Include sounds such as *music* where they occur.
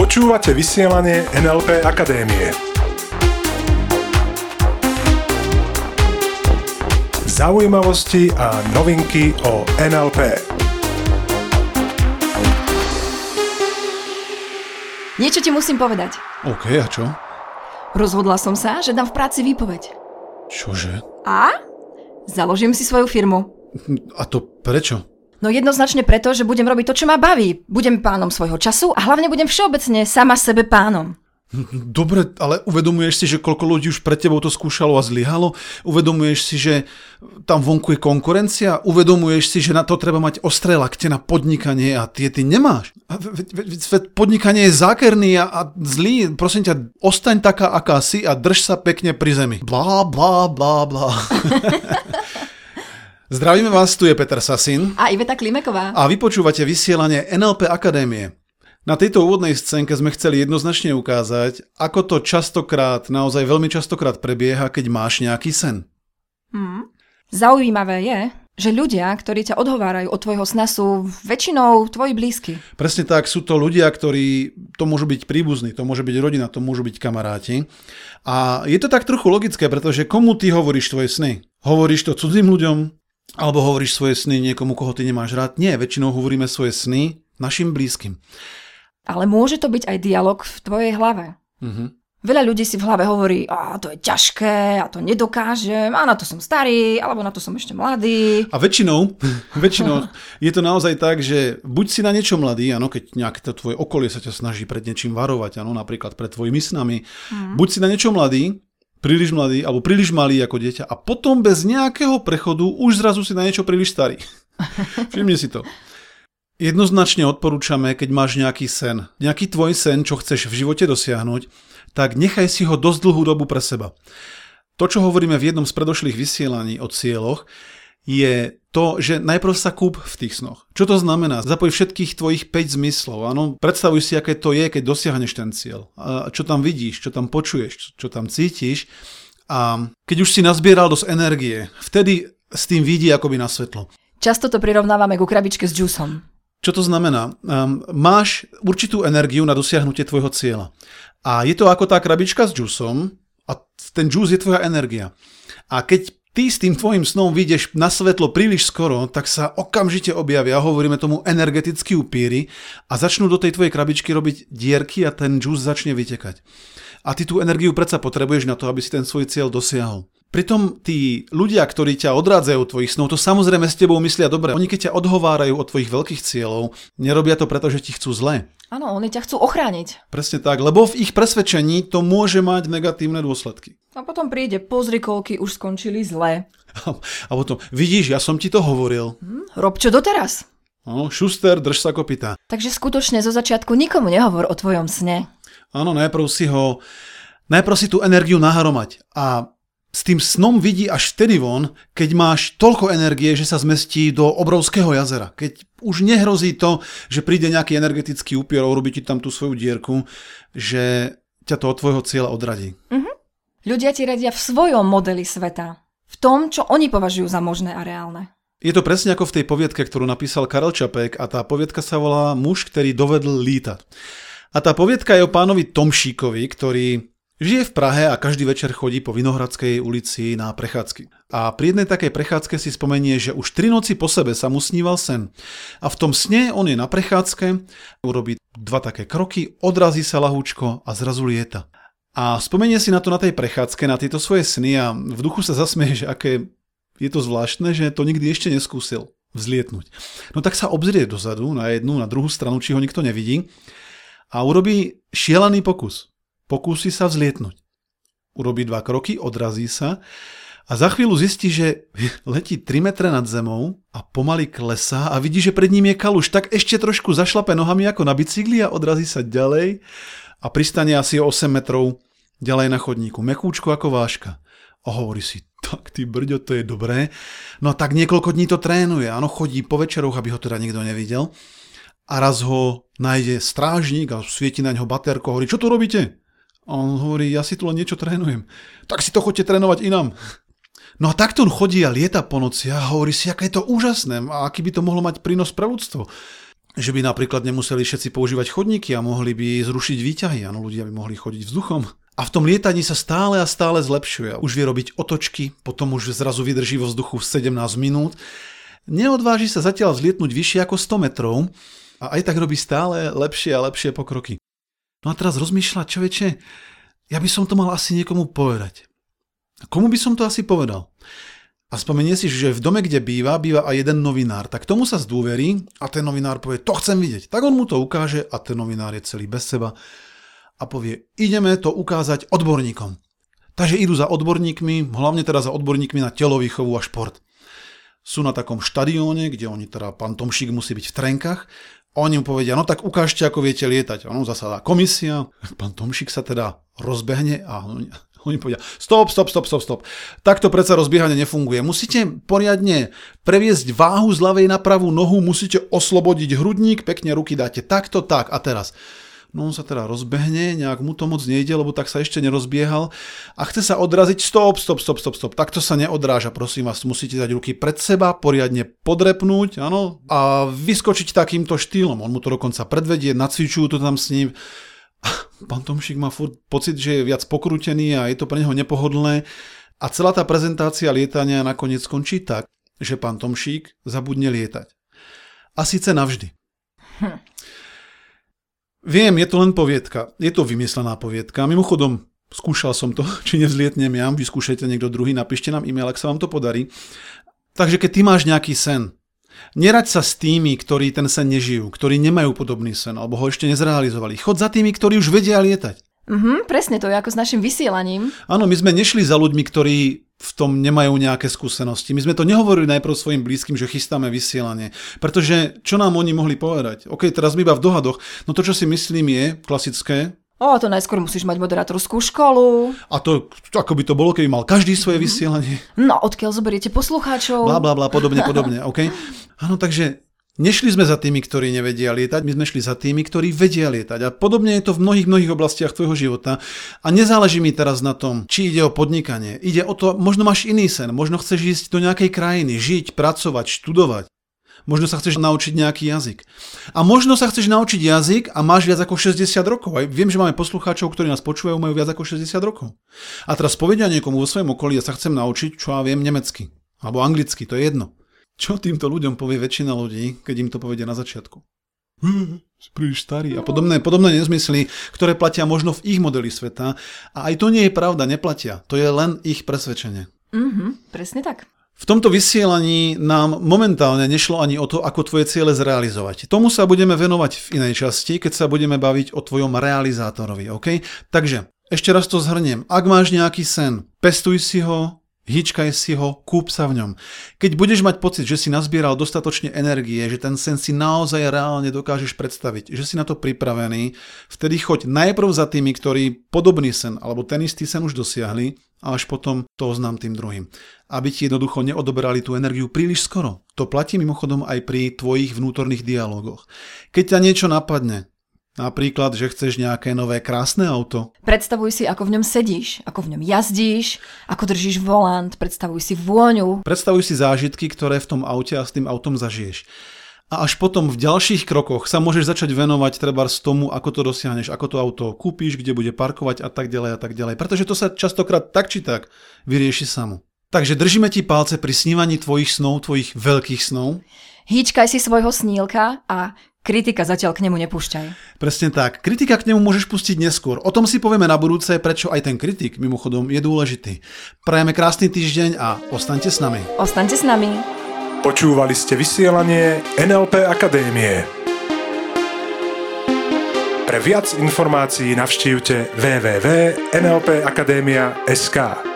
Počúvate vysielanie NLP Akadémie. Zaujímavosti a novinky o NLP. Niečo ti musím povedať. OK, a čo? Rozhodla som sa, že dám v práci výpoveď. Čože? A? Založím si svoju firmu. A to prečo? No jednoznačne preto, že budem robiť to, čo ma baví. Budem pánom svojho času a hlavne budem všeobecne sama sebe pánom. Dobre, ale uvedomuješ si, že koľko ľudí už pred tebou to skúšalo a zlyhalo? Uvedomuješ si, že tam vonku je konkurencia? Uvedomuješ si, že na to treba mať ostré lakte na podnikanie a tie ty nemáš? A podnikanie je zákerný a, a zlý. Prosím ťa, ostaň taká, aká si a drž sa pekne pri zemi. Blá, blá, blá, blá. *laughs* Zdravíme vás, tu je Peter Sasin A Iveta Klimeková. a vypočúvate vysielanie NLP Akadémie. Na tejto úvodnej scénke sme chceli jednoznačne ukázať, ako to častokrát, naozaj veľmi častokrát prebieha, keď máš nejaký sen. Zaujímavé je, že ľudia, ktorí ťa odhovárajú od tvojho sna, sú väčšinou tvoji blízky. Presne tak, sú to ľudia, ktorí, to môžu byť príbuzní, to môže byť rodina, to môžu byť kamaráti. A je to tak trochu logické, pretože komu ty hovoríš tvoje sny? Hovoríš to cudzím ľuďom? Alebo hovoríš svoje sny niekomu, koho ty nemáš rád? Nie, väčšinou hovoríme svoje sny našim blízkym. Ale môže to byť aj dialog v tvojej hlave. Mhm. Veľa ľudí si v hlave hovorí, a to je ťažké, a to nedokážem, a na to som starý, alebo na to som ešte mladý. A väčšinou, *laughs* väčšinou je to naozaj tak, že buď si na niečo mladý, áno, keď nejaké to tvoje okolie sa ťa snaží pred niečím varovať, áno, napríklad pred tvojimi snami, mm. buď si na niečo mladý, príliš mladý, alebo príliš malý ako dieťa a potom bez nejakého prechodu už zrazu si na niečo príliš starý. *laughs* Všimni si to. Jednoznačne odporúčame, keď máš nejaký sen, nejaký tvoj sen, čo chceš v živote dosiahnuť, tak nechaj si ho dosť dlhú dobu pre seba. To, čo hovoríme v jednom z predošlých vysielaní o cieľoch, je to, že najprv sa kúp v tých snoch. Čo to znamená? Zapoj všetkých tvojich 5 zmyslov. Áno? Predstavuj si, aké to je, keď dosiahneš ten cieľ. A čo tam vidíš, čo tam počuješ, čo tam cítiš. A keď už si nazbieral dosť energie, vtedy s tým vidí akoby na svetlo. Často to prirovnávame ku krabičke s džusom. Čo to znamená? Um, máš určitú energiu na dosiahnutie tvojho cieľa. A je to ako tá krabička s džusom a ten džus je tvoja energia. A keď ty s tým tvojim snom vyjdeš na svetlo príliš skoro, tak sa okamžite objavia, hovoríme tomu energetickí upíry a začnú do tej tvojej krabičky robiť dierky a ten džus začne vytekať. A ty tú energiu predsa potrebuješ na to, aby si ten svoj cieľ dosiahol. Pritom tí ľudia, ktorí ťa odrádzajú od tvojich snov, to samozrejme s tebou myslia dobre. Oni keď ťa odhovárajú od tvojich veľkých cieľov, nerobia to preto, že ti chcú zle. Áno, oni ťa chcú ochrániť. Presne tak, lebo v ich presvedčení to môže mať negatívne dôsledky. A potom príde, pozri, koľky už skončili zle. *laughs* A potom, vidíš, ja som ti to hovoril. Hm? Rob čo doteraz. No, šuster, drž sa kopita. Takže skutočne zo začiatku nikomu nehovor o tvojom sne. Áno, najprv si ho, najprv si tú energiu nahromať a s tým snom vidí až vtedy von, keď máš toľko energie, že sa zmestí do obrovského jazera. Keď už nehrozí to, že príde nejaký energetický úpier a urobí ti tam tú svoju dierku, že ťa to od tvojho cieľa odradí. Ľudia ti radia v svojom modeli sveta. V tom, čo oni považujú za možné a reálne. Je to presne ako v tej poviedke, ktorú napísal Karel Čapek a tá poviedka sa volá Muž, ktorý dovedl lítať. A tá poviedka je o pánovi Tomšíkovi, ktorý žije v Prahe a každý večer chodí po Vinohradskej ulici na prechádzky. A pri jednej takej prechádzke si spomenie, že už tri noci po sebe sa mu sníval sen. A v tom sne on je na prechádzke, urobí dva také kroky, odrazí sa lahúčko a zrazu lieta. A spomenie si na to na tej prechádzke, na tieto svoje sny a v duchu sa zasmeje, že aké je to zvláštne, že to nikdy ešte neskúsil vzlietnúť. No tak sa obzrie dozadu, na jednu, na druhú stranu, či ho nikto nevidí a urobí šialený pokus. Pokúsi sa vzlietnúť. Urobí dva kroky, odrazí sa a za chvíľu zistí, že letí 3 metre nad zemou a pomaly klesá a vidí, že pred ním je kaluš, tak ešte trošku zašlape nohami ako na bicykli a odrazí sa ďalej a pristane asi o 8 metrov ďalej na chodníku, mekúčko ako váška. A hovorí si, tak ty brďo, to je dobré. No a tak niekoľko dní to trénuje, áno, chodí po večeroch, aby ho teda nikto nevidel. A raz ho nájde strážnik a svieti na ňo baterko, hovorí, čo tu robíte? A on hovorí, ja si tu len niečo trénujem. Tak si to chodte trénovať inám. No a takto on chodí a lieta po noci a hovorí si, aké je to úžasné a aký by to mohlo mať prínos pre ľudstvo. že by napríklad nemuseli všetci používať chodníky a mohli by zrušiť výťahy, áno, ľudia by mohli chodiť vzduchom. A v tom lietaní sa stále a stále zlepšuje. Už vie robiť otočky, potom už zrazu vydrží vo vzduchu 17 minút. Neodváži sa zatiaľ vzlietnúť vyššie ako 100 metrov a aj tak robí stále lepšie a lepšie pokroky. No a teraz rozmýšľa, čoveče, ja by som to mal asi niekomu povedať. Komu by som to asi povedal? A spomenie si, že v dome, kde býva, býva aj jeden novinár. Tak tomu sa zdôverí a ten novinár povie, to chcem vidieť. Tak on mu to ukáže a ten novinár je celý bez seba a povie, ideme to ukázať odborníkom. Takže idú za odborníkmi, hlavne teda za odborníkmi na telovýchovu a šport. Sú na takom štadióne, kde oni teda, pán Tomšík musí byť v trenkách oni mu povedia, no tak ukážte, ako viete lietať. Ono zasadá komisia, pán Tomšik sa teda rozbehne a oni povedia, stop, stop, stop, stop, stop. Takto predsa rozbiehanie nefunguje. Musíte poriadne previesť váhu z ľavej na pravú nohu, musíte oslobodiť hrudník, pekne ruky dáte takto, tak a teraz. No on sa teda rozbehne, nejak mu to moc nejde, lebo tak sa ešte nerozbiehal a chce sa odraziť, stop, stop, stop, stop, stop. Takto sa neodráža, prosím vás, musíte dať ruky pred seba, poriadne podrepnúť, áno, a vyskočiť takýmto štýlom. On mu to dokonca predvedie, nacvičujú to tam s ním *laughs* pán Tomšik má furt pocit, že je viac pokrútený a je to pre neho nepohodlné. A celá tá prezentácia lietania nakoniec skončí tak, že pán Tomšík zabudne lietať. A síce navždy. Viem, je to len poviedka. Je to vymyslená poviedka. Mimochodom, skúšal som to, *laughs* či nevzlietnem ja, vyskúšajte niekto druhý, napíšte nám e-mail, ak sa vám to podarí. Takže keď ty máš nejaký sen, Nerať sa s tými, ktorí ten sen nežijú, ktorí nemajú podobný sen, alebo ho ešte nezrealizovali. Chod za tými, ktorí už vedia lietať. Mhm, presne to je ako s našim vysielaním. Áno, my sme nešli za ľuďmi, ktorí v tom nemajú nejaké skúsenosti. My sme to nehovorili najprv svojim blízkym, že chystáme vysielanie. Pretože čo nám oni mohli povedať? OK, teraz iba v dohadoch. No to, čo si myslím, je klasické, O, to najskôr musíš mať moderátorskú školu. A to, ako by to bolo, keby mal každý svoje mm-hmm. vysielanie. No, odkiaľ zoberiete poslucháčov. Bla, bla, bla, podobne, podobne, OK? Áno, takže Nešli sme za tými, ktorí nevedia lietať, my sme šli za tými, ktorí vedia lietať. A podobne je to v mnohých, mnohých oblastiach tvojho života. A nezáleží mi teraz na tom, či ide o podnikanie. Ide o to, možno máš iný sen, možno chceš ísť do nejakej krajiny, žiť, pracovať, študovať. Možno sa chceš naučiť nejaký jazyk. A možno sa chceš naučiť jazyk a máš viac ako 60 rokov. Aj viem, že máme poslucháčov, ktorí nás počúvajú, majú viac ako 60 rokov. A teraz povedia niekomu vo svojom okolí, ja sa chcem naučiť, čo ja viem, nemecky. Alebo anglicky, to je jedno. Čo týmto ľuďom povie väčšina ľudí, keď im to povedia na začiatku? Hm, si príliš starý a podobné, podobné nezmysly, ktoré platia možno v ich modeli sveta. A aj to nie je pravda, neplatia. To je len ich presvedčenie. Mhm, presne tak. V tomto vysielaní nám momentálne nešlo ani o to, ako tvoje ciele zrealizovať. Tomu sa budeme venovať v inej časti, keď sa budeme baviť o tvojom realizátorovi, OK? Takže, ešte raz to zhrniem. Ak máš nejaký sen, pestuj si ho, Hýčkaj si ho, kúp sa v ňom. Keď budeš mať pocit, že si nazbieral dostatočne energie, že ten sen si naozaj reálne dokážeš predstaviť, že si na to pripravený, vtedy choď najprv za tými, ktorí podobný sen alebo ten istý sen už dosiahli a až potom to oznám tým druhým. Aby ti jednoducho neodoberali tú energiu príliš skoro. To platí mimochodom aj pri tvojich vnútorných dialogoch. Keď ťa niečo napadne, Napríklad, že chceš nejaké nové krásne auto. Predstavuj si, ako v ňom sedíš, ako v ňom jazdíš, ako držíš volant, predstavuj si vôňu. Predstavuj si zážitky, ktoré v tom aute a s tým autom zažiješ. A až potom v ďalších krokoch sa môžeš začať venovať treba z tomu, ako to dosiahneš, ako to auto kúpiš, kde bude parkovať a tak ďalej a tak ďalej. Pretože to sa častokrát tak či tak vyrieši samo. Takže držíme ti palce pri snívaní tvojich snov, tvojich veľkých snov. Hýčkaj si svojho snílka a Kritika zatiaľ k nemu nepúšťaj. Presne tak. Kritika k nemu môžeš pustiť neskôr. O tom si povieme na budúce, prečo aj ten kritik, mimochodom, je dôležitý. Prajeme krásny týždeň a ostaňte s nami. Ostaňte s nami. Počúvali ste vysielanie NLP Akadémie. Pre viac informácií navštívte www.nlpakademia.sk.